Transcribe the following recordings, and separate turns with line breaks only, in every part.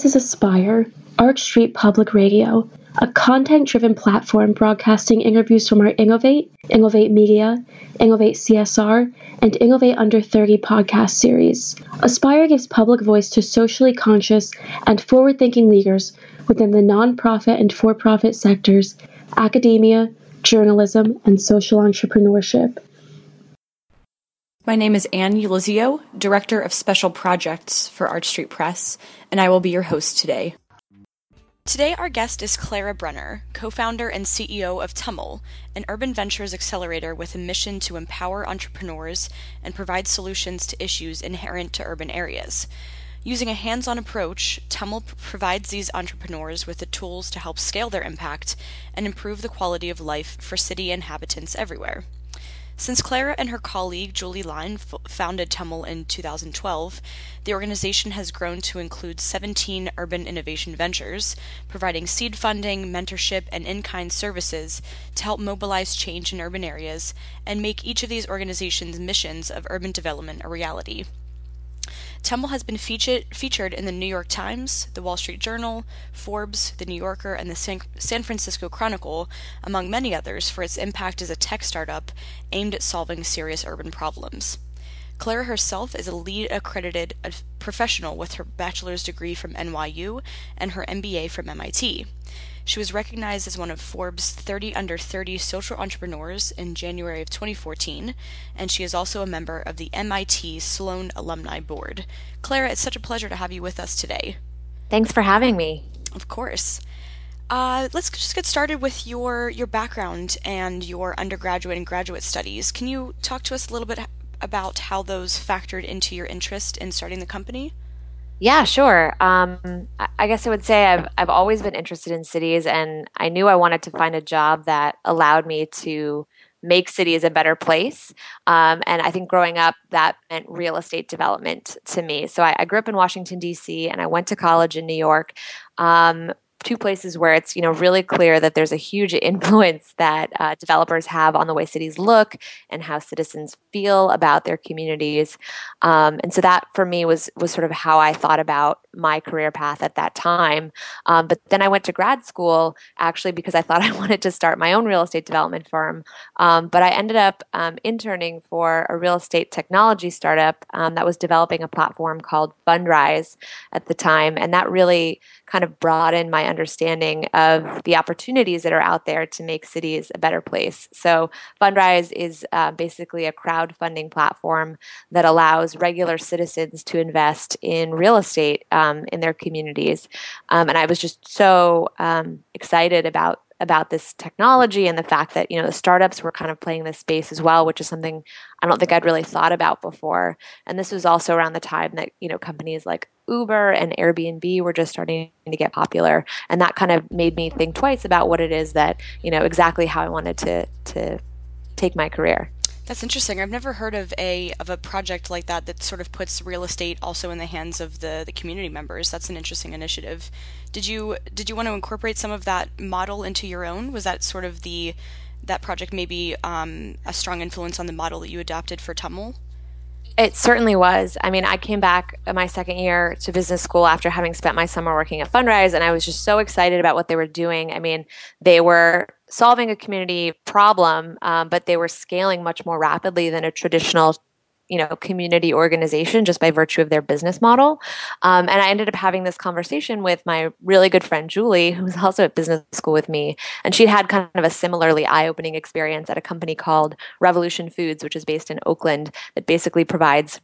This is Aspire, Arch Street Public Radio, a content driven platform broadcasting interviews from our Innovate, Innovate Media, Innovate CSR, and Innovate Under 30 podcast series. Aspire gives public voice to socially conscious and forward thinking leaders within the nonprofit and for profit sectors, academia, journalism, and social entrepreneurship.
My name is Anne Ulizio, Director of Special Projects for Arch Street Press, and I will be your host today. Today, our guest is Clara Brenner, co founder and CEO of Tumml, an urban ventures accelerator with a mission to empower entrepreneurs and provide solutions to issues inherent to urban areas. Using a hands on approach, Tumml provides these entrepreneurs with the tools to help scale their impact and improve the quality of life for city inhabitants everywhere. Since Clara and her colleague Julie Lein founded Tumml in 2012, the organization has grown to include 17 urban innovation ventures, providing seed funding, mentorship, and in kind services to help mobilize change in urban areas and make each of these organizations' missions of urban development a reality. Tumml has been featured, featured in the New York Times, the Wall Street Journal, Forbes, the New Yorker, and the San, San Francisco Chronicle, among many others, for its impact as a tech startup aimed at solving serious urban problems. Clara herself is a LEED accredited professional with her bachelor's degree from NYU and her MBA from MIT. She was recognized as one of Forbes 30 Under 30 Social Entrepreneurs in January of 2014, and she is also a member of the MIT Sloan Alumni Board. Clara, it's such a pleasure to have you with us today.
Thanks for having me.
Of course. Uh, let's just get started with your your background and your undergraduate and graduate studies. Can you talk to us a little bit about how those factored into your interest in starting the company?
Yeah, sure. Um, I guess I would say I've I've always been interested in cities, and I knew I wanted to find a job that allowed me to make cities a better place. Um, and I think growing up, that meant real estate development to me. So I, I grew up in Washington D.C. and I went to college in New York. Um, two places where it's you know really clear that there's a huge influence that uh, developers have on the way cities look and how citizens feel about their communities. Um, and so that for me was was sort of how i thought about my career path at that time. Um, but then i went to grad school actually because i thought i wanted to start my own real estate development firm. Um, but i ended up um, interning for a real estate technology startup um, that was developing a platform called fundrise at the time. And that really kind of broadened my understanding of the opportunities that are out there to make cities a better place. So, Fundrise is uh, basically a crowdfunding platform that allows regular citizens to invest in real estate um, in their communities. Um, and I was just so um, excited about about this technology and the fact that you know the startups were kind of playing this space as well which is something i don't think i'd really thought about before. And this was also around the time that you know companies like uber and airbnb were just starting to get popular. And that kind of made me think twice about what it is that you know exactly how i wanted to to take my career
that's interesting. I've never heard of a of a project like that that sort of puts real estate also in the hands of the the community members. That's an interesting initiative. Did you did you want to incorporate some of that model into your own? Was that sort of the that project maybe um, a strong influence on the model that you adopted for Tumml?
It certainly was. I mean, I came back my second year to business school after having spent my summer working at Fundrise, and I was just so excited about what they were doing. I mean, they were solving a community problem, um, but they were scaling much more rapidly than a traditional you know community organization just by virtue of their business model. Um, and i ended up having this conversation with my really good friend julie who was also at business school with me. And she'd had kind of a similarly eye-opening experience at a company called revolution foods which is based in oakland that basically provides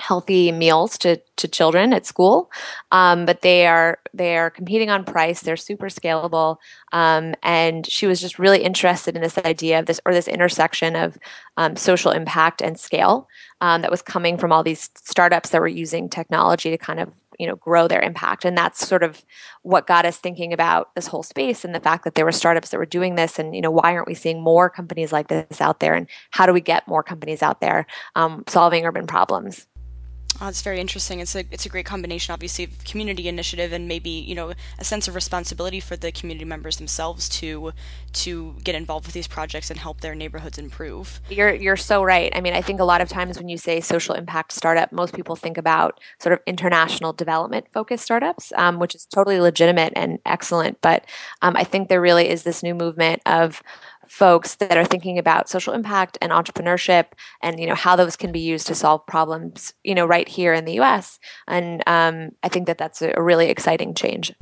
healthy meals to, to children at school. Um, but they are they are competing on price. They're super scalable. Um, and she was just really interested in this idea of this or this intersection of um, social impact and scale um, that was coming from all these startups that were using technology to kind of you know grow their impact. And that's sort of what got us thinking about this whole space and the fact that there were startups that were doing this. And you know why aren't we seeing more companies like this out there? And how do we get more companies out there um, solving urban problems
Oh, it's very interesting. It's a it's a great combination, obviously, of community initiative and maybe you know a sense of responsibility for the community members themselves to to get involved with these projects and help their neighborhoods improve.
You're you're so right. I mean, I think a lot of times when you say social impact startup, most people think about sort of international development focused startups, um, which is totally legitimate and excellent. But um, I think there really is this new movement of folks that are thinking about social impact and entrepreneurship and you know how those can be used to solve problems you know right here in the us and um, i think that that's a really exciting change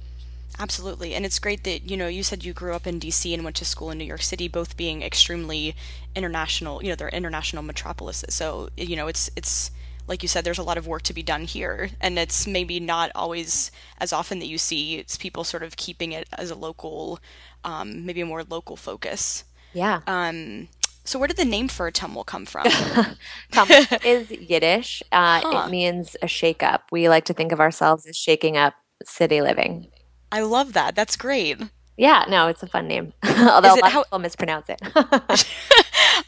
Absolutely. And it's great that, you know, you said you grew up in DC and went to school in New York City, both being extremely international, you know, they're international metropolises. So, you know, it's it's like you said, there's a lot of work to be done here. And it's maybe not always as often that you see it's people sort of keeping it as a local, um, maybe a more local focus.
Yeah.
Um, so where did the name for Tumml come from?
Tumml is Yiddish. Uh, huh. It means a shake up. We like to think of ourselves as shaking up city living.
I love that. That's great.
Yeah, no, it's a fun name. Although a lot how- of people mispronounce it.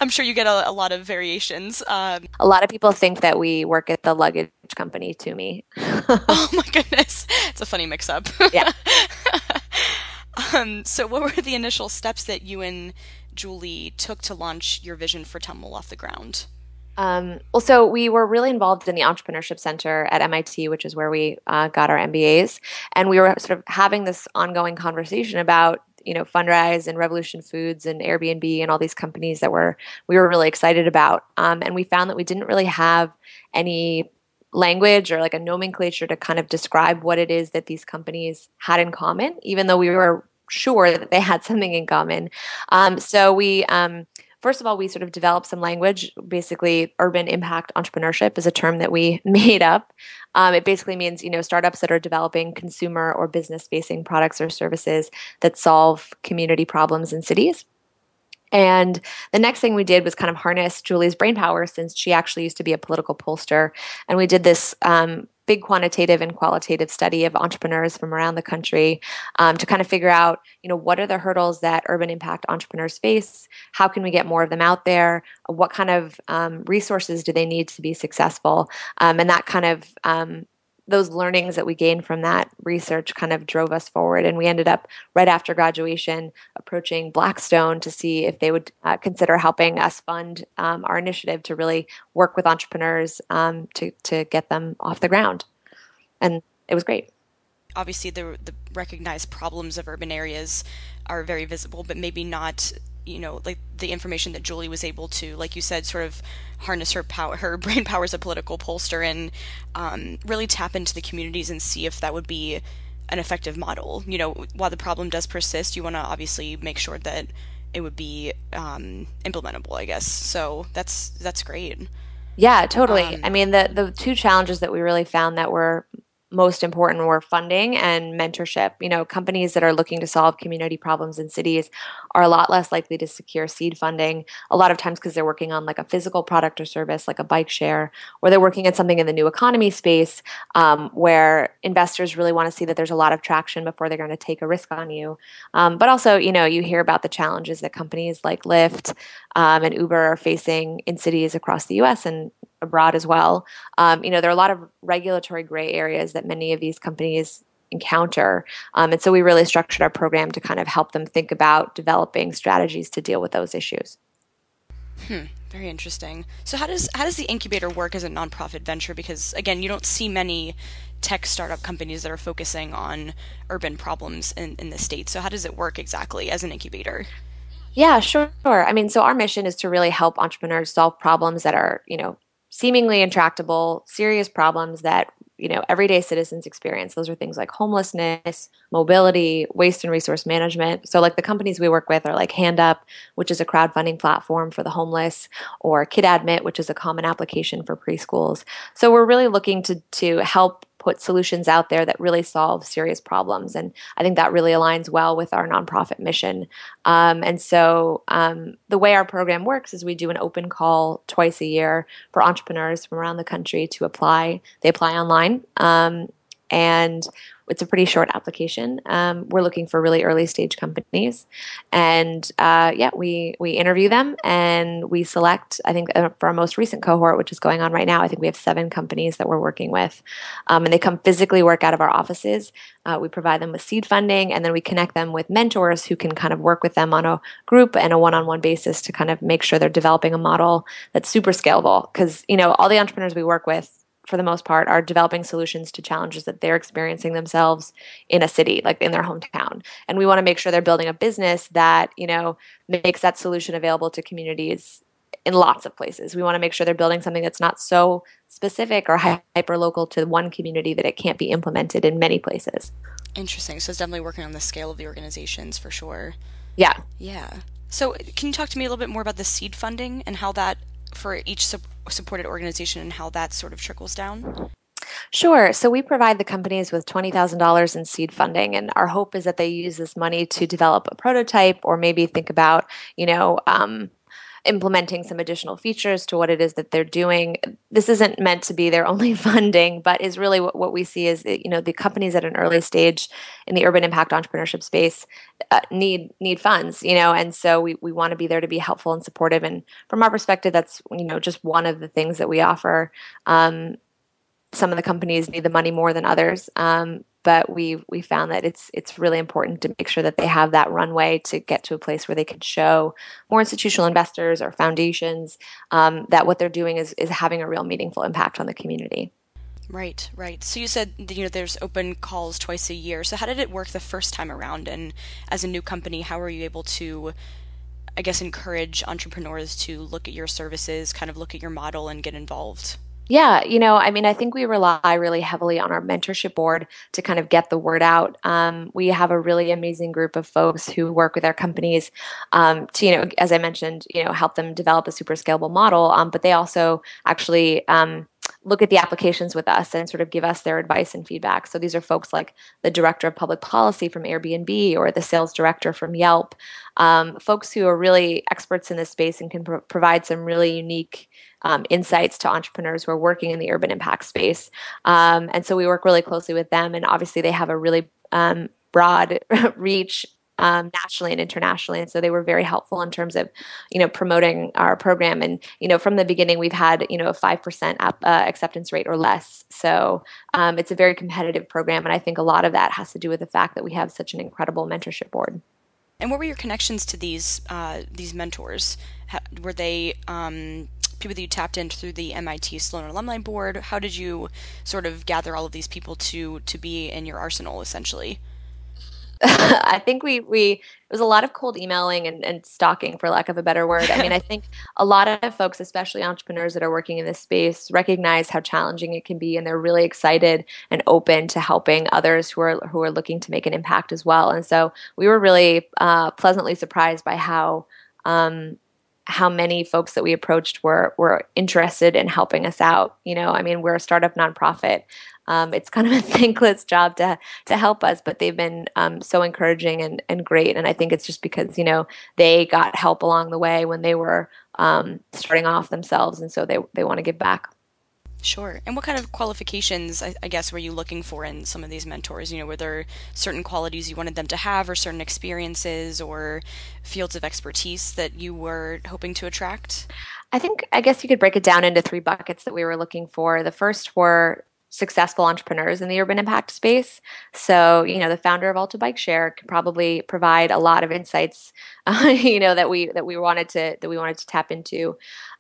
I'm sure you get a, a lot of variations. Um,
a lot of people think that we work at the luggage company Tumi.
oh my goodness. It's a funny mix up.
Yeah.
um, so, what were the initial steps that you and Julie took to launch your vision for Tumml off the ground?
Um, well, so we were really involved in the Entrepreneurship Center at MIT, which is where we uh, got our MBAs, and we were sort of having this ongoing conversation about you know Fundrise and Revolution Foods and Airbnb and all these companies that were we were really excited about, um, and we found that we didn't really have any language or like a nomenclature to kind of describe what it is that these companies had in common, even though we were sure that they had something in common. Um, so we, um, first of all, we sort of developed some language. Basically, urban impact entrepreneurship is a term that we made up. Um, it basically means you know startups that are developing consumer or business facing products or services that solve community problems in cities. And the next thing we did was kind of harness Julie's brain power since she actually used to be a political pollster. And we did this um, big quantitative and qualitative study of entrepreneurs from around the country um, to kind of figure out, you know, what are the hurdles that urban impact entrepreneurs face? How can we get more of them out there? What kind of um, resources do they need to be successful? Um, and that kind of um, those learnings that we gained from that research kind of drove us forward. And we ended up right after graduation approaching Blackstone to see if they would uh, consider helping us fund um, our initiative to really work with entrepreneurs um, to, to get them off the ground. And it was great.
Obviously, the, the recognized problems of urban areas are very visible, but maybe not you know like the information that Julie was able to like you said sort of harness her power her brain power as a political pollster and um, really tap into the communities and see if that would be an effective model. You know while the problem does persist you want to obviously make sure that it would be um, implementable I guess. So that's that's great.
Yeah totally. Um, I mean the the two challenges that we really found that were most important were funding and mentorship. You know, companies that are looking to solve community problems in cities are a lot less likely to secure seed funding, a lot of times because they're working on like a physical product or service, like a bike share, or they're working at something in the new economy space um, where investors really want to see that there's a lot of traction before they're going to take a risk on you. Um, but also, you know, you hear about the challenges that companies like Lyft um, and Uber are facing in cities across the US and abroad as well. Um, you know, there are a lot of regulatory gray areas that many of these companies encounter. Um, and so we really structured our program to kind of help them think about developing strategies to deal with those issues.
Hmm. Very interesting. So how does how does the incubator work as a nonprofit venture? Because again, you don't see many tech startup companies that are focusing on urban problems in, in the state. So how does it work exactly as an incubator?
Yeah, sure. I mean, so our mission is to really help entrepreneurs solve problems that are, you know, seemingly intractable, serious problems that you know everyday citizens experience. Those are things like homelessness mobility waste and resource management. So like the companies we work with are like hand up which is a crowdfunding platform for the homeless or KidAdmit which is a common application for preschools. So we're really looking to to help put solutions out there that really solve serious problems. And I think that really aligns well with our nonprofit mission. Um, and so um, the way our program works is we do an open call twice a year for entrepreneurs from around the country to apply. They apply online. Um, and it's a pretty short application. Um, we're looking for really early stage companies, and uh, yeah, we we interview them and we select. I think uh, for our most recent cohort, which is going on right now, I think we have seven companies that we're working with, um, and they come physically work out of our offices. Uh, we provide them with seed funding, and then we connect them with mentors who can kind of work with them on a group and a one-on-one basis to kind of make sure they're developing a model that's super scalable. Because you know all the entrepreneurs we work with for the most part, are developing solutions to challenges that they're experiencing themselves in a city, like in their hometown. And we want to make sure they're building a business that, you know, makes that solution available to communities in lots of places. We want to make sure they're building something that's not so specific or hyper local to one community that it can't be implemented in many places.
Interesting. So it's definitely working on the scale of the organizations for sure.
Yeah.
Yeah. So can you talk to me a little bit more about the seed funding and how that for each supported organization and how that sort of trickles down?
Sure. So we provide the companies with $20,000 in seed funding, and our hope is that they use this money to develop a prototype or maybe think about, you know, um, implementing some additional features to what it is that they're doing. This isn't meant to be their only funding, but is really what, what we see is that, you know the companies at an early stage in the urban impact entrepreneurship space uh, need need funds, you know, and so we we want to be there to be helpful and supportive. And from our perspective, that's you know just one of the things that we offer. Um, some of the companies need the money more than others. Um, but we we found that it's it's really important to make sure that they have that runway to get to a place where they can show more institutional investors or foundations um, that what they're doing is is having a real meaningful impact on the community.
Right, right. So you said you know there's open calls twice a year. So how did it work the first time around? And as a new company, how were you able to, I guess, encourage entrepreneurs to look at your services, kind of look at your model, and get involved?
Yeah, you know, I mean, I think we rely really heavily on our mentorship board to kind of get the word out. Um, we have a really amazing group of folks who work with our companies um, to, you know, as I mentioned, you know, help them develop a super scalable model. Um, but they also actually um, look at the applications with us and sort of give us their advice and feedback. So these are folks like the director of public policy from Airbnb or the sales director from Yelp, um, folks who are really experts in this space and can pro- provide some really unique um, insights to entrepreneurs who are working in the urban impact space. Um, and so we work really closely with them, and obviously they have a really um, broad reach um, nationally and internationally. And so they were very helpful in terms of, you know, promoting our program. And you know, from the beginning, we've had you know a five percent uh, acceptance rate or less. So um, it's a very competitive program, and I think a lot of that has to do with the fact that we have such an incredible mentorship board.
And what were your connections to these uh, these mentors? How, were they um, people that you tapped in through the MIT Sloan Alumni Board? How did you sort of gather all of these people to to be in your arsenal, essentially?
I think we we it was a lot of cold emailing and, and stalking, for lack of a better word. I mean, I think a lot of folks, especially entrepreneurs that are working in this space, recognize how challenging it can be, and they're really excited and open to helping others who are who are looking to make an impact as well. And so we were really uh, pleasantly surprised by how um, how many folks that we approached were were interested in helping us out. You know, I mean, we're a startup nonprofit. Um, it's kind of a thankless job to to help us, but they've been um, so encouraging and, and great. And I think it's just because you know they got help along the way when they were um, starting off themselves, and so they they want to give back.
Sure. And what kind of qualifications, I, I, guess, were you looking for in some of these mentors? You know, were there certain qualities you wanted them to have, or certain experiences, or fields of expertise that you were hoping to attract?
I think, I guess you could break it down into three buckets that we were looking for. The first were successful entrepreneurs in the urban impact space. So, you know, the founder of Alta Bike Share could probably provide a lot of insights, uh, you know, that we that we wanted to that we wanted to tap into.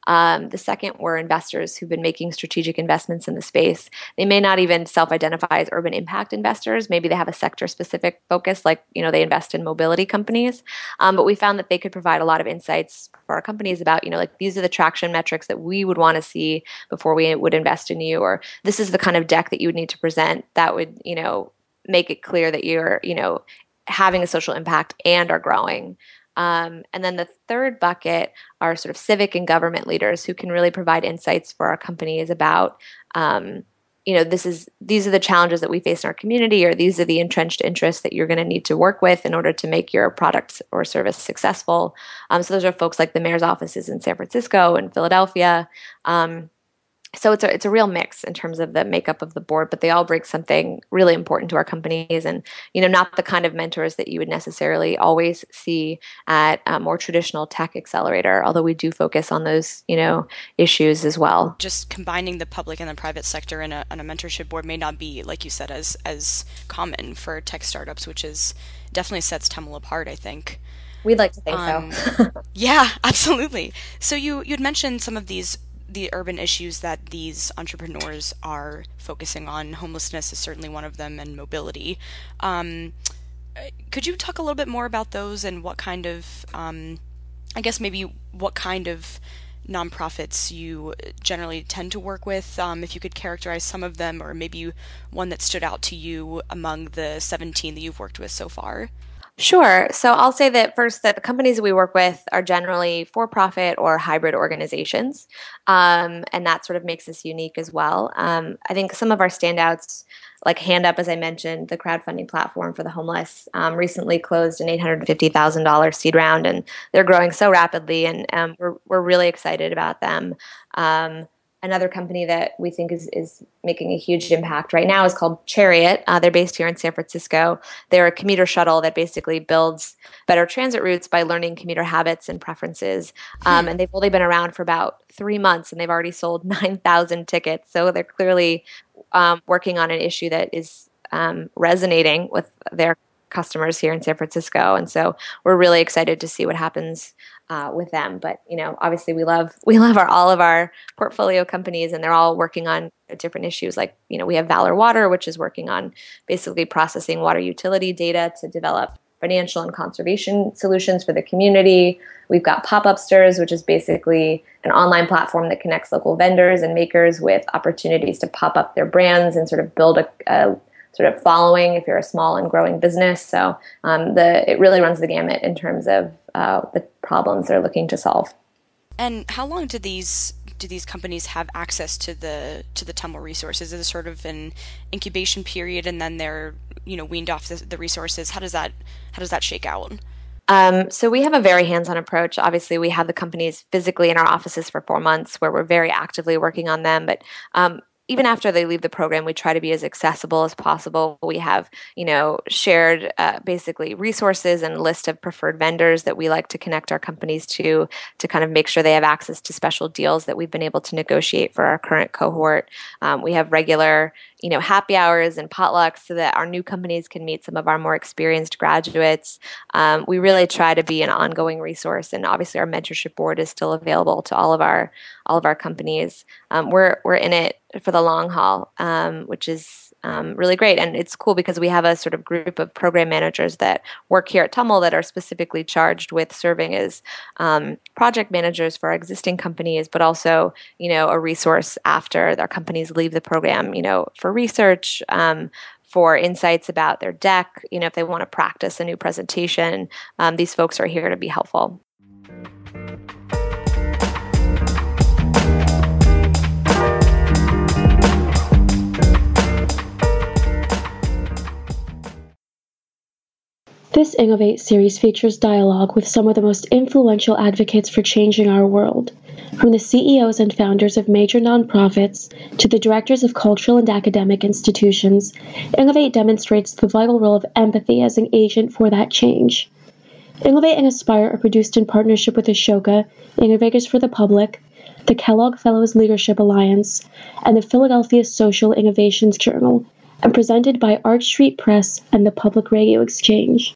Um, the second were investors who've been making strategic investments in the space. They may not even self-identify as urban impact investors. Maybe they have a sector-specific focus, like you know they invest in mobility companies. Um, but we found that they could provide a lot of insights for our companies about you know like these are the traction metrics that we would want to see before we would invest in you, or this is the kind of deck that you would need to present that would you know make it clear that you're you know having a social impact and are growing. Um, and then the third bucket are sort of civic and government leaders who can really provide insights for our companies about, um, you know, this is these are the challenges that we face in our community, or these are the entrenched interests that you're going to need to work with in order to make your product or service successful. Um, so those are folks like the mayor's offices in San Francisco and Philadelphia. Um, so it's a it's a real mix in terms of the makeup of the board, but they all bring something really important to our companies, and you know, not the kind of mentors that you would necessarily always see at a more traditional tech accelerator. Although we do focus on those you know issues as well.
Just combining the public and the private sector in a, in a mentorship board may not be, like you said, as as common for tech startups, which is definitely sets Tumml apart. I think.
We'd like to think um, so.
yeah, absolutely. So you you'd mentioned some of these the urban issues that these entrepreneurs are focusing on. Homelessness is certainly one of them, and mobility. Um, could you talk a little bit more about those and what kind of, um, I guess maybe what kind of nonprofits you generally tend to work with? Um, if you could characterize some of them, or maybe one that stood out to you among the 17 that you've worked with so far.
Sure. So I'll say that first, that the companies we work with are generally for profit or hybrid organizations. Um, and that sort of makes us unique as well. Um, I think some of our standouts, like Hand Up, as I mentioned, the crowdfunding platform for the homeless, um, recently closed an $850,000 seed round, and they're growing so rapidly, and um, we're, we're really excited about them. Um, another company that we think is, is making a huge impact right now is called Chariot. Uh, they're based here in San Francisco. They're a commuter shuttle that basically builds better transit routes by learning commuter habits and preferences. Um, and they've only been around for about three months and they've already sold 9,000 tickets. So they're clearly um, working on an issue that is um, resonating with their customers here in San Francisco. And so we're really excited to see what happens uh, with them. But you know, obviously, we love we love our all of our portfolio companies, and they're all working on different issues. Like you know, we have Valor Water, which is working on basically processing water utility data to develop financial and conservation solutions for the community. We've got Pop Up Stores, which is basically an online platform that connects local vendors and makers with opportunities to pop up their brands and sort of build a, a sort of following if you're a small and growing business. So um, the it really runs the gamut in terms of uh, the problems they're looking to solve.
And how long do these do these companies have access to the to the Tumml resources? Is it sort of an incubation period, and then they're you know weaned off the, the resources? How does that how does that shake out?
Um, so we have a very hands-on approach. Obviously, we have the companies physically in our offices for four months, where we're very actively working on them. But um, even after they leave the program, we try to be as accessible as possible. We have, you know, shared uh, basically resources and list of preferred vendors that we like to connect our companies to to kind of make sure they have access to special deals that we've been able to negotiate for our current cohort. Um, we have regular, you know, happy hours and potlucks so that our new companies can meet some of our more experienced graduates. Um, we really try to be an ongoing resource, and obviously our mentorship board is still available to all of our all of our companies. Um, we're we're in it for the long haul, um, which is um, really great. And it's cool because we have a sort of group of program managers that work here at Tumml that are specifically charged with serving as um, project managers for our existing companies, but also, you know, a resource after their companies leave the program, you know, for research, um, for insights about their deck, you know, if they want to practice a new presentation, um, these folks are here to be helpful.
This Innovate series features dialogue with some of the most influential advocates for changing our world, from the CEOs and founders of major nonprofits to the directors of cultural and academic institutions. Innovate demonstrates the vital role of empathy as an agent for that change. Innovate and Aspire are produced in partnership with Ashoka, Innovators for the Public, the Kellogg Fellows Leadership Alliance, and the Philadelphia Social Innovations Journal, and presented by Arch Street Press and the Public Radio Exchange.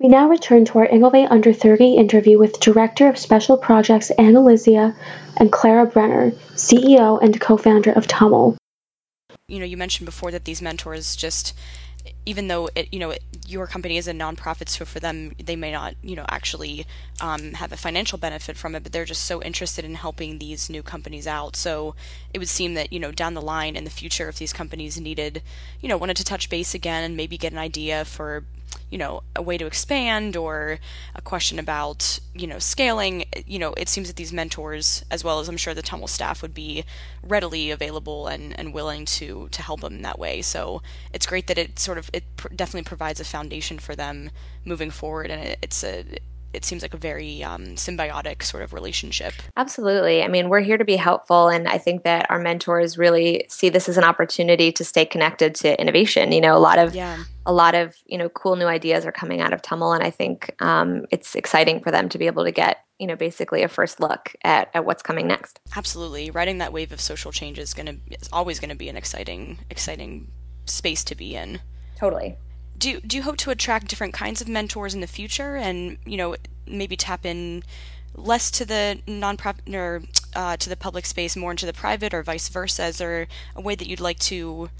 We now return to our Innovate Under 30 interview with Director of Special Projects Anna Lizia and Clara Brenner, CEO and co-founder of Tumml.
You know, you mentioned before that these mentors just even though it, you know, your company is a nonprofit, so for them, they may not, you know, actually um, have a financial benefit from it, but they're just so interested in helping these new companies out. So it would seem that, you know, down the line in the future, if these companies needed, you know, wanted to touch base again and maybe get an idea for you know, a way to expand or a question about, you know, scaling, you know, it seems that these mentors, as well as I'm sure the Tumml staff, would be readily available and, and willing to to help them in that way. So it's great that it sort of it pr- definitely provides a foundation for them moving forward, and it, it's a it seems like a very um, symbiotic sort of relationship.
Absolutely. I mean, we're here to be helpful, and I think that our mentors really see this as an opportunity to stay connected to innovation. You know, a lot of yeah. a lot of you know cool new ideas are coming out of Tumml, and I think um, it's exciting for them to be able to get you know basically a first look at, at what's coming next.
Absolutely, riding that wave of social change is going to is always going to be an exciting exciting space to be in.
Totally
do do you hope to attract different kinds of mentors in the future, and you know maybe tap in less to the nonprofit or uh, to the public space, more into the private, or vice versa? Is there a way that you'd like to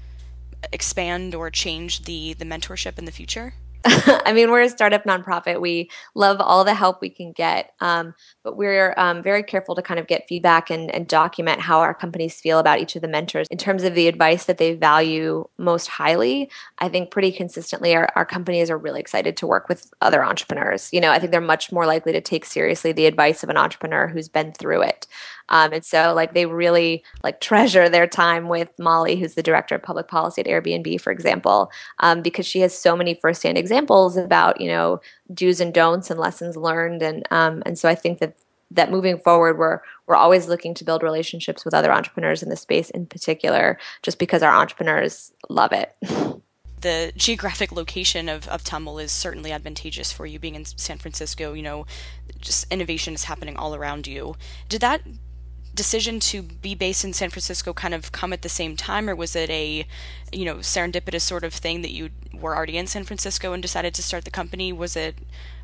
expand or change the the mentorship in the future?
I mean, we're a startup nonprofit. We love all the help we can get, um, but we're um, very careful to kind of get feedback and, and, document how our companies feel about each of the mentors. In terms of the advice that they value most highly, I think pretty consistently our, our companies are really excited to work with other entrepreneurs. You know, I think they're much more likely to take seriously the advice of an entrepreneur who's been through it. Um, and so like they really like treasure their time with Molly, who's the director of public policy at Airbnb, for example, um, because she has so many firsthand examples about you know do's and don'ts and lessons learned, and um, and so I think that that moving forward we're we're always looking to build relationships with other entrepreneurs in the space in particular just because our entrepreneurs love it
the geographic location of, of Tumml is certainly advantageous for you being in San Francisco. You know, just innovation is happening all around you. Did that decision to be based in San Francisco kind of come at the same time, or was it a, you know, serendipitous sort of thing that you were already in San Francisco and decided to start the company? Was it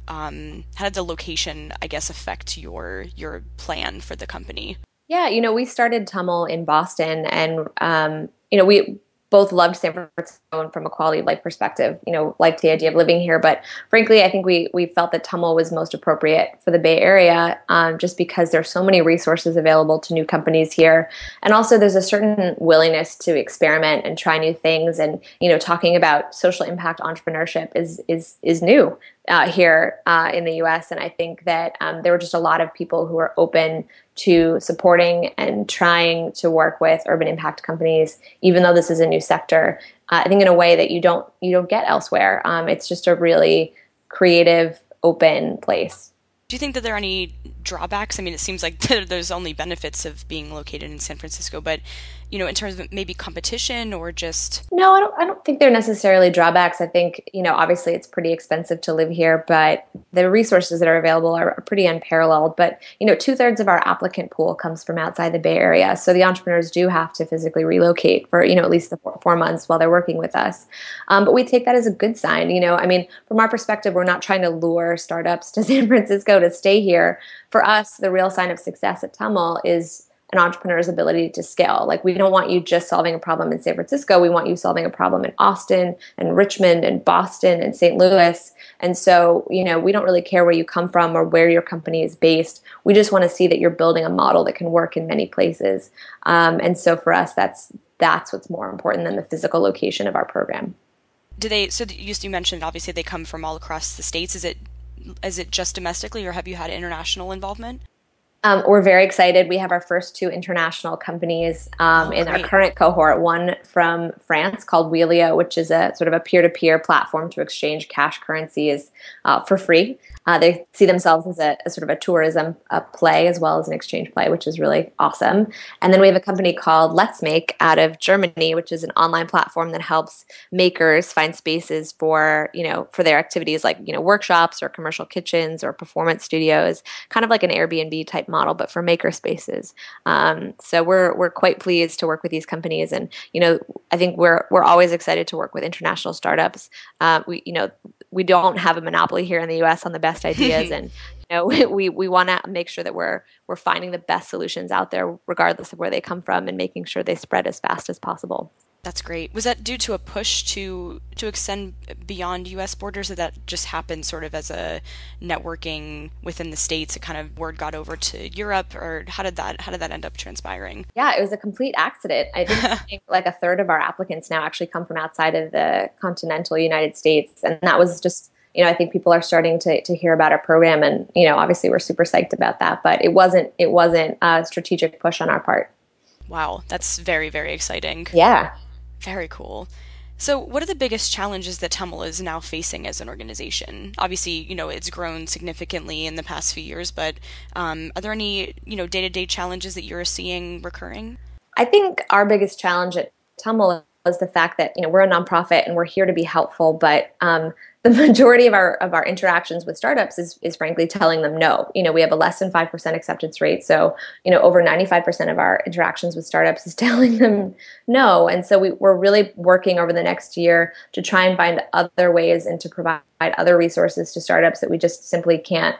um, how did the location, I guess, affect your your plan for the company?
Yeah, you know, we started Tumml in Boston, and um, you know, we both loved San Francisco from a quality of life perspective, you know, liked the idea of living here. But frankly, I think we we felt that Tumml was most appropriate for the Bay Area, um, just because there's so many resources available to new companies here, and also there's a certain willingness to experiment and try new things. And you know, talking about social impact entrepreneurship is is is new uh, here uh, in the U.S. And I think that um, there were just a lot of people who were open to supporting and trying to work with urban impact companies, even though this is a new sector. Uh, I think in a way that you don't you don't get elsewhere. Um, it's just a really creative, open place.
Do you think that there are any drawbacks? I mean, it seems like there's only benefits of being located in San Francisco, but you know, in terms of maybe competition or just
No, I don't I don't think they're necessarily drawbacks. I think, you know, obviously it's pretty expensive to live here, but the resources that are available are, pretty unparalleled. But, you know, two thirds of our applicant pool comes from outside the Bay Area. So the entrepreneurs do have to physically relocate for, you know, at least the four, four months while they're working with us. Um, but we take that as a good sign. You know, I mean, from our perspective, we're not trying to lure startups to San Francisco to stay here. For us, the real sign of success at Tumml is an entrepreneur's ability to scale. Like we don't want you just solving a problem in San Francisco. We want you solving a problem in Austin and Richmond and Boston and St. Louis. And so, you know, we don't really care where you come from or where your company is based. We just want to see that you're building a model that can work in many places. Um, and so for us, that's that's what's more important than the physical location of our program.
Do they? So you mentioned obviously they come from all across the states. Is it is it just domestically, or have you had international involvement?
Um, we're very excited. We have our first two international companies um, oh, in our current cohort. One from France called Wheelio, which is a sort of a peer-to-peer platform to exchange cash currencies uh, for free. Uh, they see themselves as a, sort of a tourism play as well as an exchange play, which is really awesome. And then we have a company called Let's Make out of Germany, which is an online platform that helps makers find spaces for you know for their activities like you know workshops or commercial kitchens or performance studios, kind of like an Airbnb type model, but for maker spaces. Um, so we're we're quite pleased to work with these companies, and you know I think we're we're always excited to work with international startups. Uh, we you know we don't have a monopoly here in the U.S. on the best ideas, and you know we we want to make sure that we're we're finding the best solutions out there, regardless of where they come from, and making sure they spread as fast as possible.
That's great. Was that due to a push to to extend beyond U.S. borders, or that just happened sort of as a networking within the states? It kind of word got over to Europe, or how did that how did that end up transpiring?
Yeah, it was a complete accident. I think like a third of our applicants now actually come from outside of the continental United States, and that was just you know, I think people are starting to, to hear about our program and, you know, obviously we're super psyched about that, but it wasn't, it wasn't a strategic push on our part.
Wow. That's very, very exciting.
Yeah.
Very cool. So, what are the biggest challenges that Tumml is now facing as an organization? Obviously, you know it's grown significantly in the past few years, but um, are there any you know day to day challenges that you're seeing recurring?
I think our biggest challenge at Tumml is the fact that you know we're a nonprofit and we're here to be helpful, but um, the majority of our of our interactions with startups is is frankly telling them no. You know, we have a less than five percent acceptance rate, so you know over ninety five percent of our interactions with startups is telling them no. And so we, we're really working over the next year to try and find other ways and to provide other resources to startups that we just simply can't,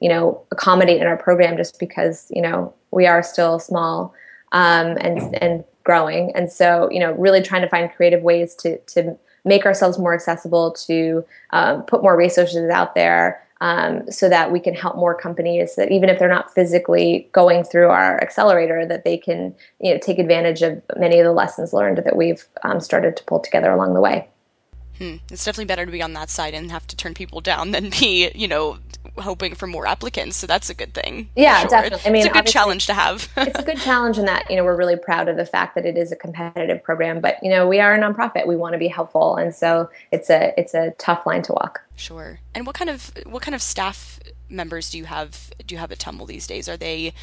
you know, accommodate in our program just because you know we are still small um, and and growing. And so you know, really trying to find creative ways to to make ourselves more accessible, to um, put more resources out there. Um, so that we can help more companies that even if they're not physically going through our accelerator, that they can you know take advantage of many of the lessons learned that we've um, started to pull together along the way.
Hmm. It's definitely better to be on that side and have to turn people down than be, you know, hoping for more applicants. So that's a good thing.
Yeah, sure. definitely.
I mean, it's a good challenge to have.
it's a good challenge in that you know we're really proud of the fact that it is a competitive program, but you know we are a nonprofit. We want to be helpful, and so it's a it's a tough line to walk.
Sure. And what kind of what kind of staff members do you have do you have at Tumml these days? Are they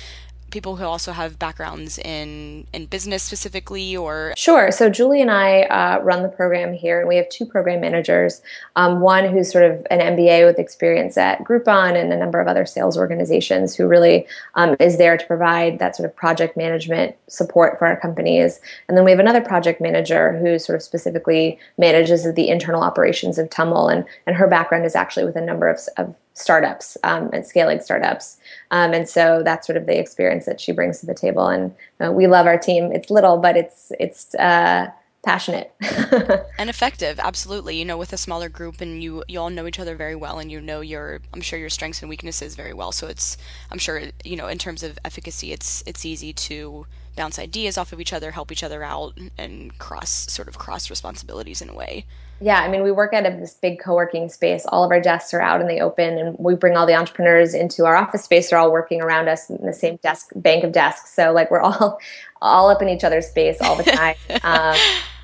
people who also have backgrounds in in business specifically or?
Sure. So julie and i uh, run the program here and we have two program managers. Um, one who's sort of an mba with experience at groupon and a number of other sales organizations who really um, is there to provide that sort of project management support for our companies. And then we have another project manager who sort of specifically manages the internal operations of Tumml and, and her background is actually with a number of, of startups um, and scaling startups. Um, and so that's sort of the experience that she brings to the table. And uh, we love our team. It's little, but it's it's uh, passionate
and effective. Absolutely. You know, with a smaller group, and you you all know each other very well, and you know your I'm sure your strengths and weaknesses very well. So it's I'm sure you know in terms of efficacy, it's it's easy to bounce ideas off of each other, help each other out, and cross sort of cross responsibilities in a way.
Yeah, I mean, we work at a, this big co-working space. All of our desks are out in the open, and we bring all the entrepreneurs into our office space. They're all working around us in the same desk bank of desks. So like we're all all up in each other's space all the time. um,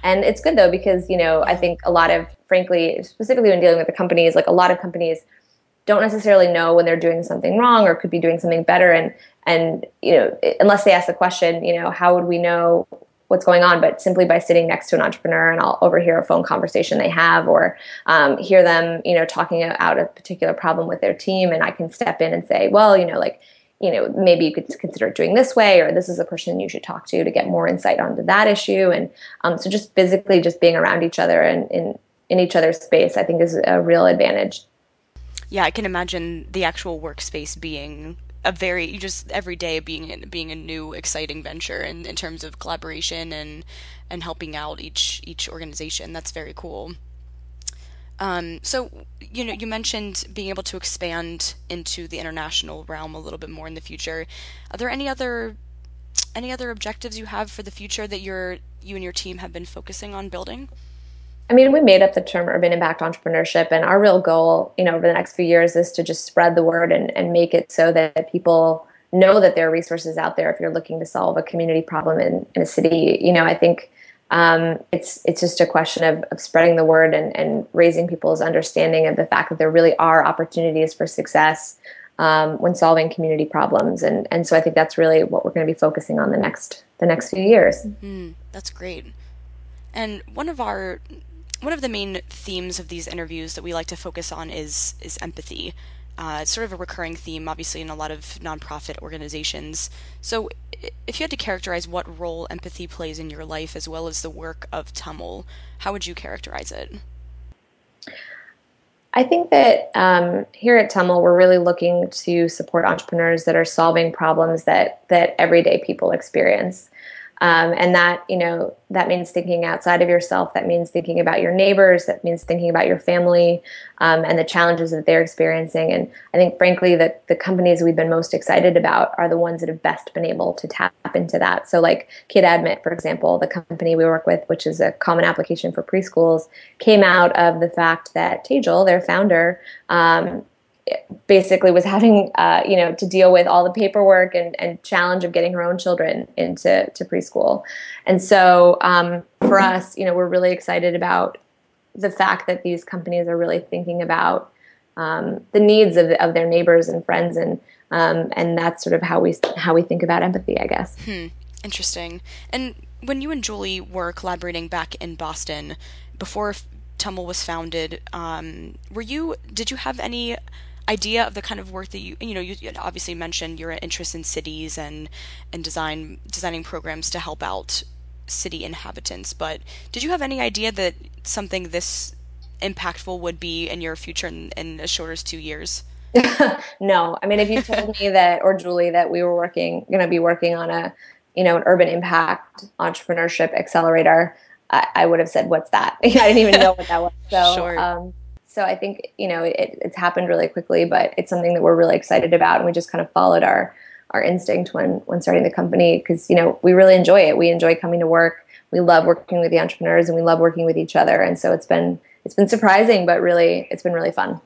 and it's good though because you know I think a lot of, frankly, specifically when dealing with the companies, like a lot of companies don't necessarily know when they're doing something wrong or could be doing something better. And and you know unless they ask the question you know how would we know what's going on? But simply by sitting next to an entrepreneur and i'll overhear a phone conversation they have or um, hear them you know talking out a particular problem with their team. And i can step in and say well you know like you know maybe you could consider doing this way or this is a person you should talk to to get more insight onto that issue. And um, so just physically just being around each other and in in each other's space i think is a real advantage
yeah i can imagine the actual workspace being a very just every day being being a new exciting venture in, in terms of collaboration and and helping out each each organization. That's very cool. Um, so you know you mentioned being able to expand into the international realm a little bit more in the future. Are there any other any other objectives you have for the future that you're you and your team have been focusing on building
I mean, we made up the term urban impact entrepreneurship, and our real goal, you know, over the next few years is to just spread the word and, and make it so that people know that there are resources out there if you're looking to solve a community problem in, in a city. You know, I think um, it's it's just a question of, of spreading the word and, and raising people's understanding of the fact that there really are opportunities for success um, when solving community problems, and and so I think that's really what we're going to be focusing on the next the next few years.
Mm, that's great. And one of our one of the main themes of these interviews that we like to focus on is is empathy. Uh, it's sort of a recurring theme, obviously, in a lot of nonprofit organizations. So, if you had to characterize what role empathy plays in your life as well as the work of Tumml, how would you characterize it?
I think that um, here at Tumml, we're really looking to support entrepreneurs that are solving problems that that everyday people experience. Um, and that, you know, that means thinking outside of yourself. That means thinking about your neighbors. That means thinking about your family um, and the challenges that they're experiencing. And I think, frankly, that the companies we've been most excited about are the ones that have best been able to tap into that. So, like KidAdmit, for example, the company we work with, which is a common application for preschools, came out of the fact that Tejal, their founder, um, basically was having uh, you know to deal with all the paperwork and, and challenge of getting her own children into to preschool. And so um, for us you know we're really excited about the fact that these companies are really thinking about um, the needs of, of their neighbors and friends and um, and that's sort of how we how we think about empathy i guess.
Hmm. interesting. And when you and julie were collaborating back in boston before Tumml was founded um, were you did you have any idea of the kind of work that you you know you obviously mentioned your interest in cities and and design designing programs to help out city inhabitants but did you have any idea that something this impactful would be in your future in, in as short as two years?
No. I mean if you told me that or julie that we were working going to be working on a you know an urban impact entrepreneurship accelerator I, I would have said what's that? I didn't even know what that was. So sure. um, so I think you know it, it's happened really quickly, but it's something that we're really excited about, and we just kind of followed our our instinct when when starting the company because you know we really enjoy it. We enjoy coming to work. We love working with the entrepreneurs, and we love working with each other. And so it's been it's been surprising, but really it's been really fun.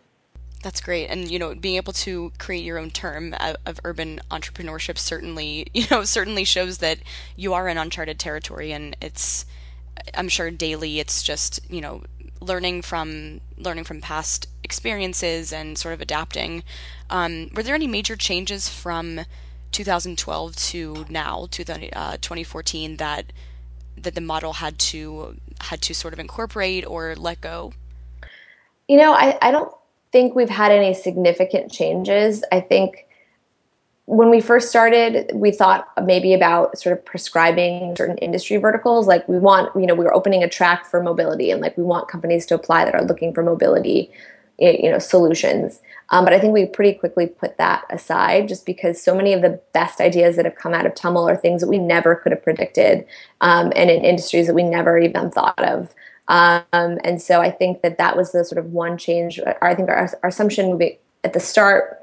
That's great, and you know, being able to create your own term of, of, urban entrepreneurship certainly, you know, certainly shows that you are in uncharted territory, and it's, I'm sure daily, it's just you know, learning from learning from past experiences and sort of adapting. Um, were there any major changes from 2012 to now to the, uh, 2014 that that the model had to had to sort of incorporate or let go?
You know, I, I don't think we've had any significant changes. I think when we first started, we thought maybe about sort of prescribing certain industry verticals. Like we want, you know, we were opening a track for mobility, and like we want companies to apply that are looking for mobility, you know, solutions. Um, but I think we pretty quickly put that aside, just because so many of the best ideas that have come out of Tumml are things that we never could have predicted, um, and in industries that we never even thought of. Um, and so I think that that was the sort of one change. I think our, our assumption would be at the start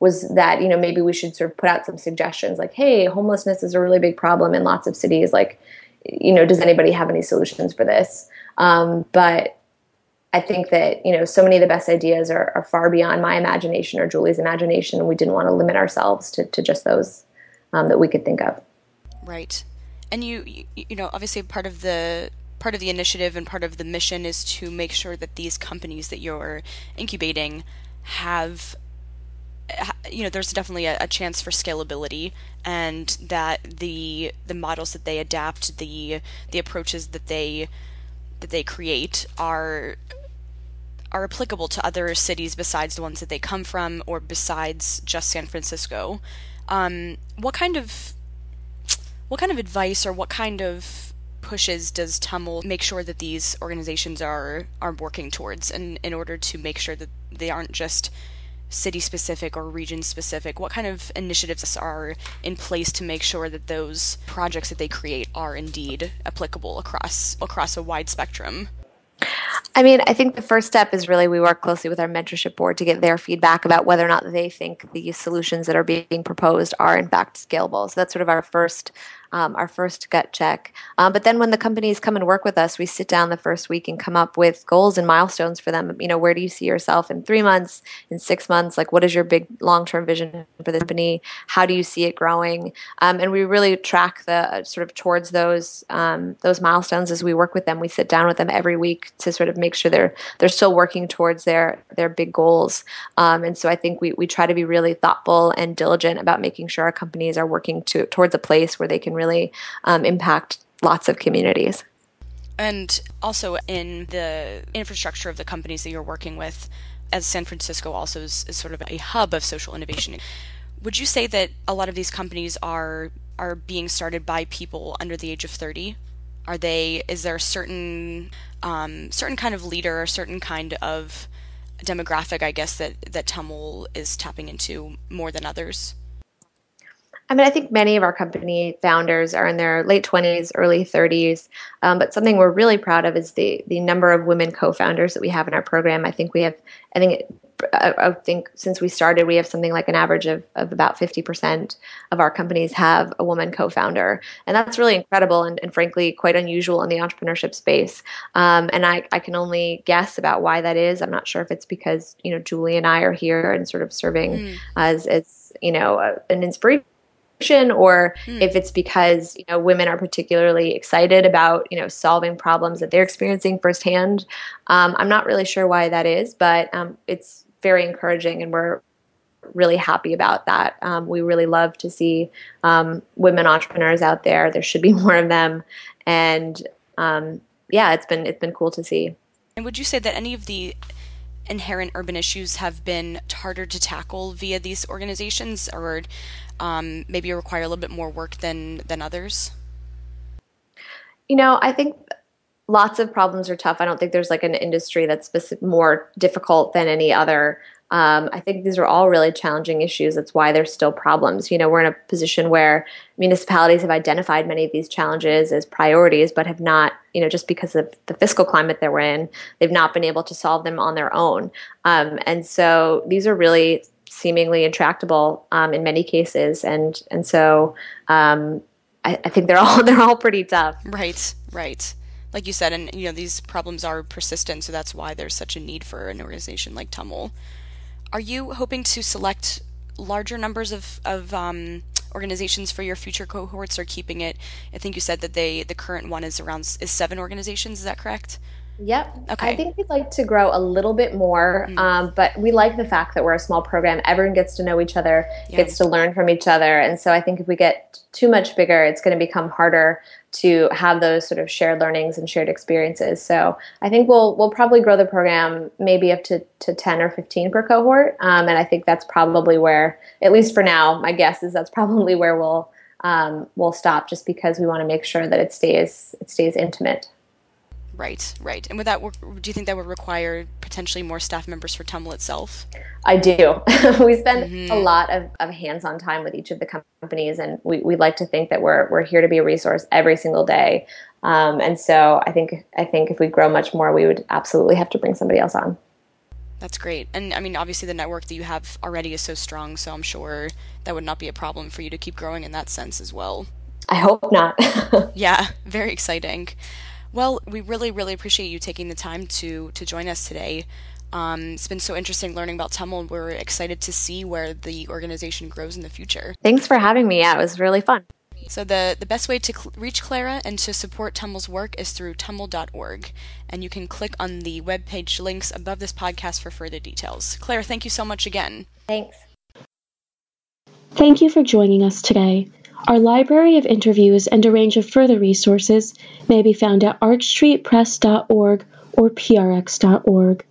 was that you know maybe we should sort of put out some suggestions like hey homelessness is a really big problem in lots of cities. Like you know does anybody have any solutions for this? Um, but i think that you know so many of the best ideas are, are, far beyond my imagination or julie's imagination. And we didn't want to limit ourselves to, to just those um, that we could think of.
Right. And you you know obviously part of the part of the initiative and part of the mission is to make sure that these companies that you're incubating have you know there's definitely a, a, chance for scalability and that the the models that they adapt the the approaches that they that they create are are applicable to other cities besides the ones that they come from or besides just San Francisco. Um, what kind of what kind of advice or what kind of pushes does Tumml make sure that these organizations are are working towards and in order to make sure that they aren't just city specific or region specific? What kind of initiatives are in place to make sure that those projects that they create are indeed applicable across across a wide spectrum?
I mean, I think the first step is really we work closely with our mentorship board to get their feedback about whether or not they think the solutions that are being proposed are in fact scalable. So that's sort of our first um, our first gut check. Um, but then when the companies come and work with us, we sit down the first week and come up with goals and milestones for them. You know, where do you see yourself in three months, in six months? Like, what is your big long term vision for the company? How do you see it growing? Um, and we really track the uh, sort of towards those um, those milestones as we work with them. We sit down with them every week to sort of make sure they're they're still working towards their their big goals. Um, and so I think we we try to be really thoughtful and diligent about making sure our companies are working to towards a place where they can really um, impact lots of communities.
And also in the infrastructure of the companies that you're working with, as San Francisco also is, is sort of a hub of social innovation. Would you say that a lot of these companies are are being started by people under the age of 30? Are they? Is there a certain um, certain kind of leader, a certain kind of demographic, I guess that that Tumml is tapping into more than others?
I mean, I think many of our company founders are in their late 20s, early 30s. Um, but something we're really proud of is the the number of women co-founders that we have in our program. I think we have, I think I, think since we started, we have something like an average of, of about 50% of our companies have a woman co founder. And that's really incredible and, and, frankly quite unusual in the entrepreneurship space. Um, and I, I can only guess about why that is. I'm not sure if it's because, you know, Julie and I are here and sort of serving mm. as, as, you know, a, an inspiration or mm. if it's because you know women are particularly excited about you know solving problems that they're experiencing firsthand um, i'm not really sure why that is but um, it's very encouraging, and we're really happy about that. Um, we really love to see um, women entrepreneurs out there. There should be more of them, and um, yeah, it's been it's been cool to see.
And would you say that any of the inherent urban issues have been harder to tackle via these organizations, or um, maybe require a little bit more work than than others?
You know, I think lots of problems are tough. I don't think there's like an industry that's more difficult than any other. Um, I think these are all really challenging issues. That's why there's still problems. You know, we're in a position where municipalities have identified many of these challenges as priorities, but have not, you know, just because of the fiscal climate that we're in, they've not been able to solve them on their own. Um, and so these are really seemingly intractable um, in many cases, and and so um, I, I think they're all they're all pretty tough.
Right. Right like you said, and you know these problems are persistent, so that's why there's such a need for an organization like Tumml. Are you hoping to select larger numbers of of um, organizations for your future cohorts, or keeping it? I think you said that they the current one is around is seven organizations. Is that correct?
Yep. Okay. I think we'd like to grow a little bit more, mm. um, but we like the fact that we're a small program. Everyone gets to know each other, yeah. gets to learn from each other, and so I think if we get too much bigger, it's going to become harder to have those sort of shared learnings and shared experiences. So I think we'll we'll probably grow the program maybe up to, to ten or fifteen per cohort, um, and I think that's probably where, at least for now, my guess is that's probably where we'll um, we'll stop, just because we want to make sure that it stays it stays intimate.
Right, right. And would that do you think that would require potentially more staff members for Tumml itself?
I do. we spend mm-hmm. a lot of, of hands-on time with each of the companies, and we, we like to think that we're we're here to be a resource every single day. Um, and so I think I think if we grow much more, we would absolutely have to bring somebody else on.
That's great. And I mean, obviously, the network that you have already is so strong, so I'm sure that would not be a problem for you to keep growing in that sense as well.
I hope not.
yeah, very exciting. Well, we really, really appreciate you taking the time to to join us today. Um, it's been so interesting learning about Tumml. We're excited to see where the organization grows in the future.
Thanks for having me. Yeah, it was really fun.
So the, the best way to cl- reach Clara and to support Tumml's work is through tumml.org, and you can click on the webpage links above this podcast for further details. Clara, thank you so much again.
Thanks.
Thank you for joining us today. Our library of interviews and a range of further resources may be found at archstreetpress.org or prx.org.